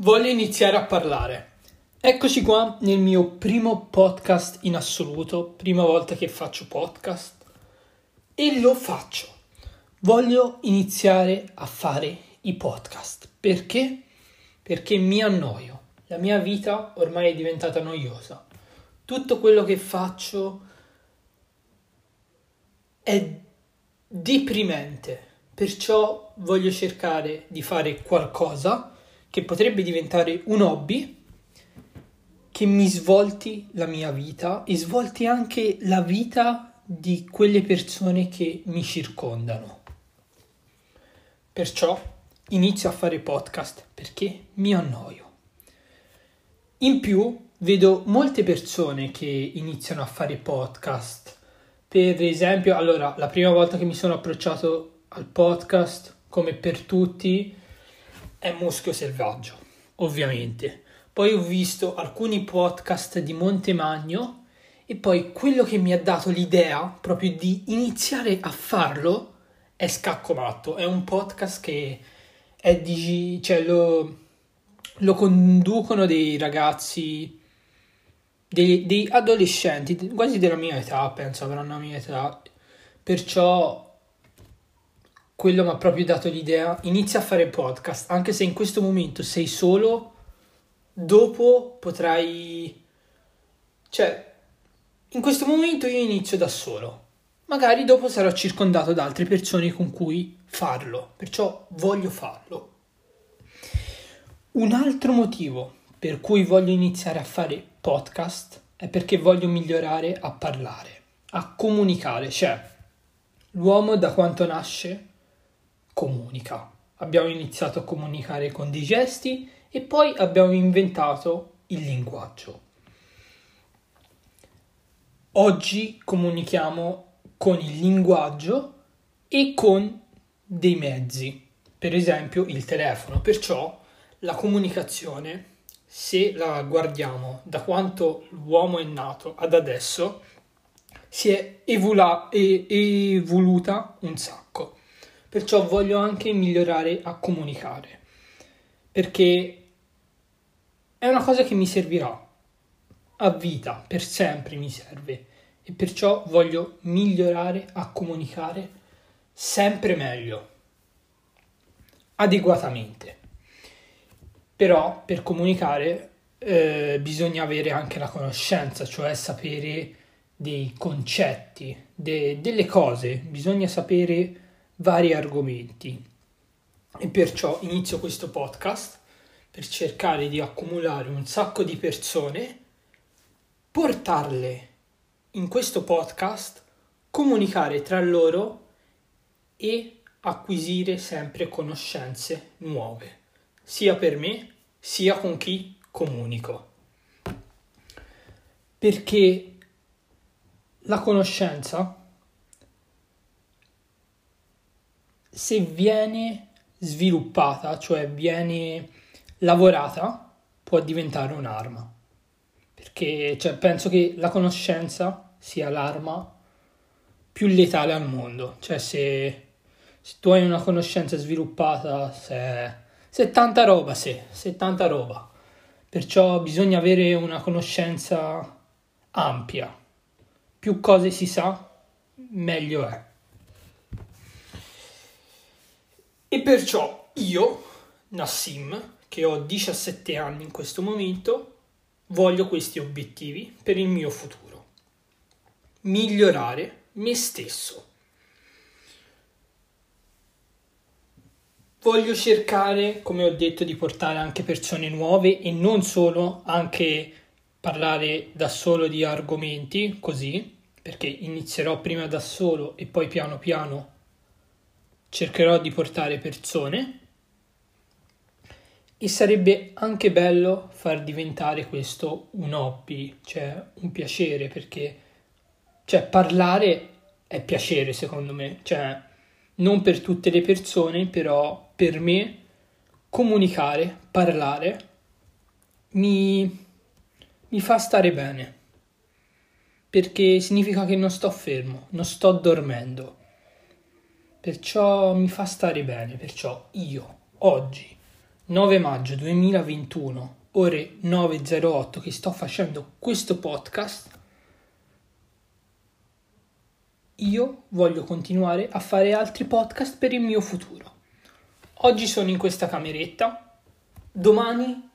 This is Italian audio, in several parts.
Voglio iniziare a parlare. Eccoci qua nel mio primo podcast in assoluto, prima volta che faccio podcast e lo faccio. Voglio iniziare a fare i podcast. Perché? Perché mi annoio. La mia vita ormai è diventata noiosa. Tutto quello che faccio è deprimente. Perciò voglio cercare di fare qualcosa che potrebbe diventare un hobby che mi svolti la mia vita e svolti anche la vita di quelle persone che mi circondano. Perciò inizio a fare podcast perché mi annoio. In più vedo molte persone che iniziano a fare podcast. Per esempio, allora, la prima volta che mi sono approcciato al podcast, come per tutti, è Muschio Selvaggio, ovviamente. Poi ho visto alcuni podcast di Montemagno e poi quello che mi ha dato l'idea proprio di iniziare a farlo è Scacco Matto. È un podcast che è di... cioè lo, lo conducono dei ragazzi, dei, dei adolescenti, quasi della mia età, penso avranno la mia età. Perciò quello mi ha proprio dato l'idea, inizia a fare podcast, anche se in questo momento sei solo, dopo potrai... Cioè, in questo momento io inizio da solo, magari dopo sarò circondato da altre persone con cui farlo, perciò voglio farlo. Un altro motivo per cui voglio iniziare a fare podcast è perché voglio migliorare a parlare, a comunicare, cioè l'uomo da quanto nasce comunica. Abbiamo iniziato a comunicare con dei gesti e poi abbiamo inventato il linguaggio. Oggi comunichiamo con il linguaggio e con dei mezzi, per esempio il telefono. Perciò la comunicazione, se la guardiamo da quanto l'uomo è nato ad adesso, si è evula- evoluta un sacco. Perciò voglio anche migliorare a comunicare, perché è una cosa che mi servirà a vita, per sempre mi serve e perciò voglio migliorare a comunicare sempre meglio, adeguatamente. Però per comunicare eh, bisogna avere anche la conoscenza, cioè sapere dei concetti, de- delle cose, bisogna sapere vari argomenti e perciò inizio questo podcast per cercare di accumulare un sacco di persone, portarle in questo podcast, comunicare tra loro e acquisire sempre conoscenze nuove, sia per me sia con chi comunico. Perché la conoscenza se viene sviluppata, cioè viene lavorata, può diventare un'arma. Perché cioè, penso che la conoscenza sia l'arma più letale al mondo. Cioè, se, se tu hai una conoscenza sviluppata, se, se tanta roba, se, se tanta roba. Perciò bisogna avere una conoscenza ampia. Più cose si sa, meglio è. E perciò io, Nassim, che ho 17 anni in questo momento, voglio questi obiettivi per il mio futuro. Migliorare me stesso. Voglio cercare, come ho detto, di portare anche persone nuove e non solo, anche parlare da solo di argomenti, così, perché inizierò prima da solo e poi piano piano cercherò di portare persone. E sarebbe anche bello far diventare questo un hobby, cioè un piacere, perché cioè, parlare è piacere secondo me, cioè non per tutte le persone, però per me comunicare, parlare mi, mi fa stare bene, perché significa che non sto fermo, non sto dormendo Perciò mi fa stare bene, perciò io oggi 9 maggio 2021, ore 9.08 che sto facendo questo podcast, io voglio continuare a fare altri podcast per il mio futuro. Oggi sono in questa cameretta, domani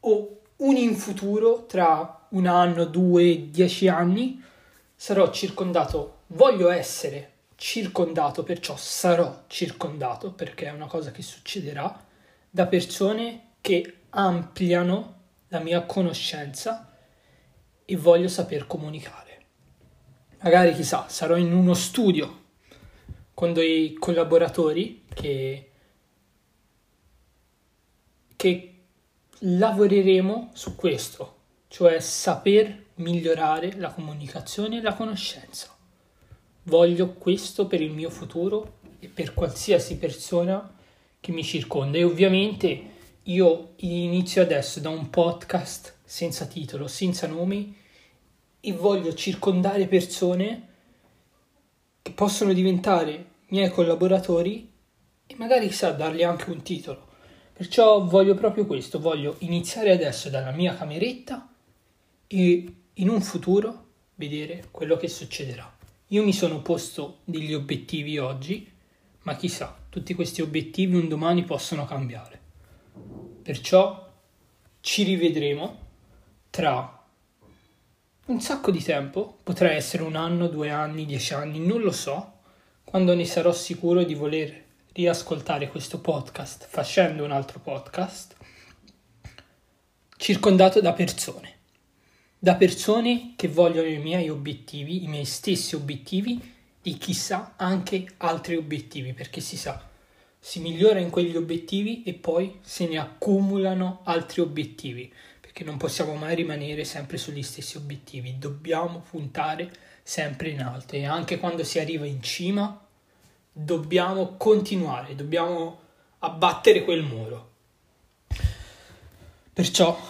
o un in futuro, tra un anno, due, dieci anni, sarò circondato, voglio essere circondato, perciò sarò circondato, perché è una cosa che succederà, da persone che ampliano la mia conoscenza e voglio saper comunicare. Magari chissà, sarò in uno studio con dei collaboratori che, che lavoreremo su questo, cioè saper migliorare la comunicazione e la conoscenza. Voglio questo per il mio futuro e per qualsiasi persona che mi circonda e ovviamente io inizio adesso da un podcast senza titolo, senza nomi e voglio circondare persone che possono diventare miei collaboratori e magari chissà dargli anche un titolo. Perciò voglio proprio questo, voglio iniziare adesso dalla mia cameretta e in un futuro vedere quello che succederà. Io mi sono posto degli obiettivi oggi, ma chissà, tutti questi obiettivi un domani possono cambiare. Perciò ci rivedremo tra un sacco di tempo, potrà essere un anno, due anni, dieci anni, non lo so, quando ne sarò sicuro di voler riascoltare questo podcast facendo un altro podcast, circondato da persone da persone che vogliono i miei obiettivi, i miei stessi obiettivi e chissà anche altri obiettivi, perché si sa, si migliora in quegli obiettivi e poi se ne accumulano altri obiettivi, perché non possiamo mai rimanere sempre sugli stessi obiettivi, dobbiamo puntare sempre in alto e anche quando si arriva in cima dobbiamo continuare, dobbiamo abbattere quel muro. Perciò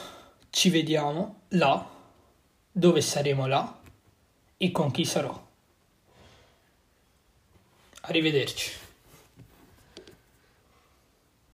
ci vediamo là dove saremo là e con chi sarò. Arrivederci.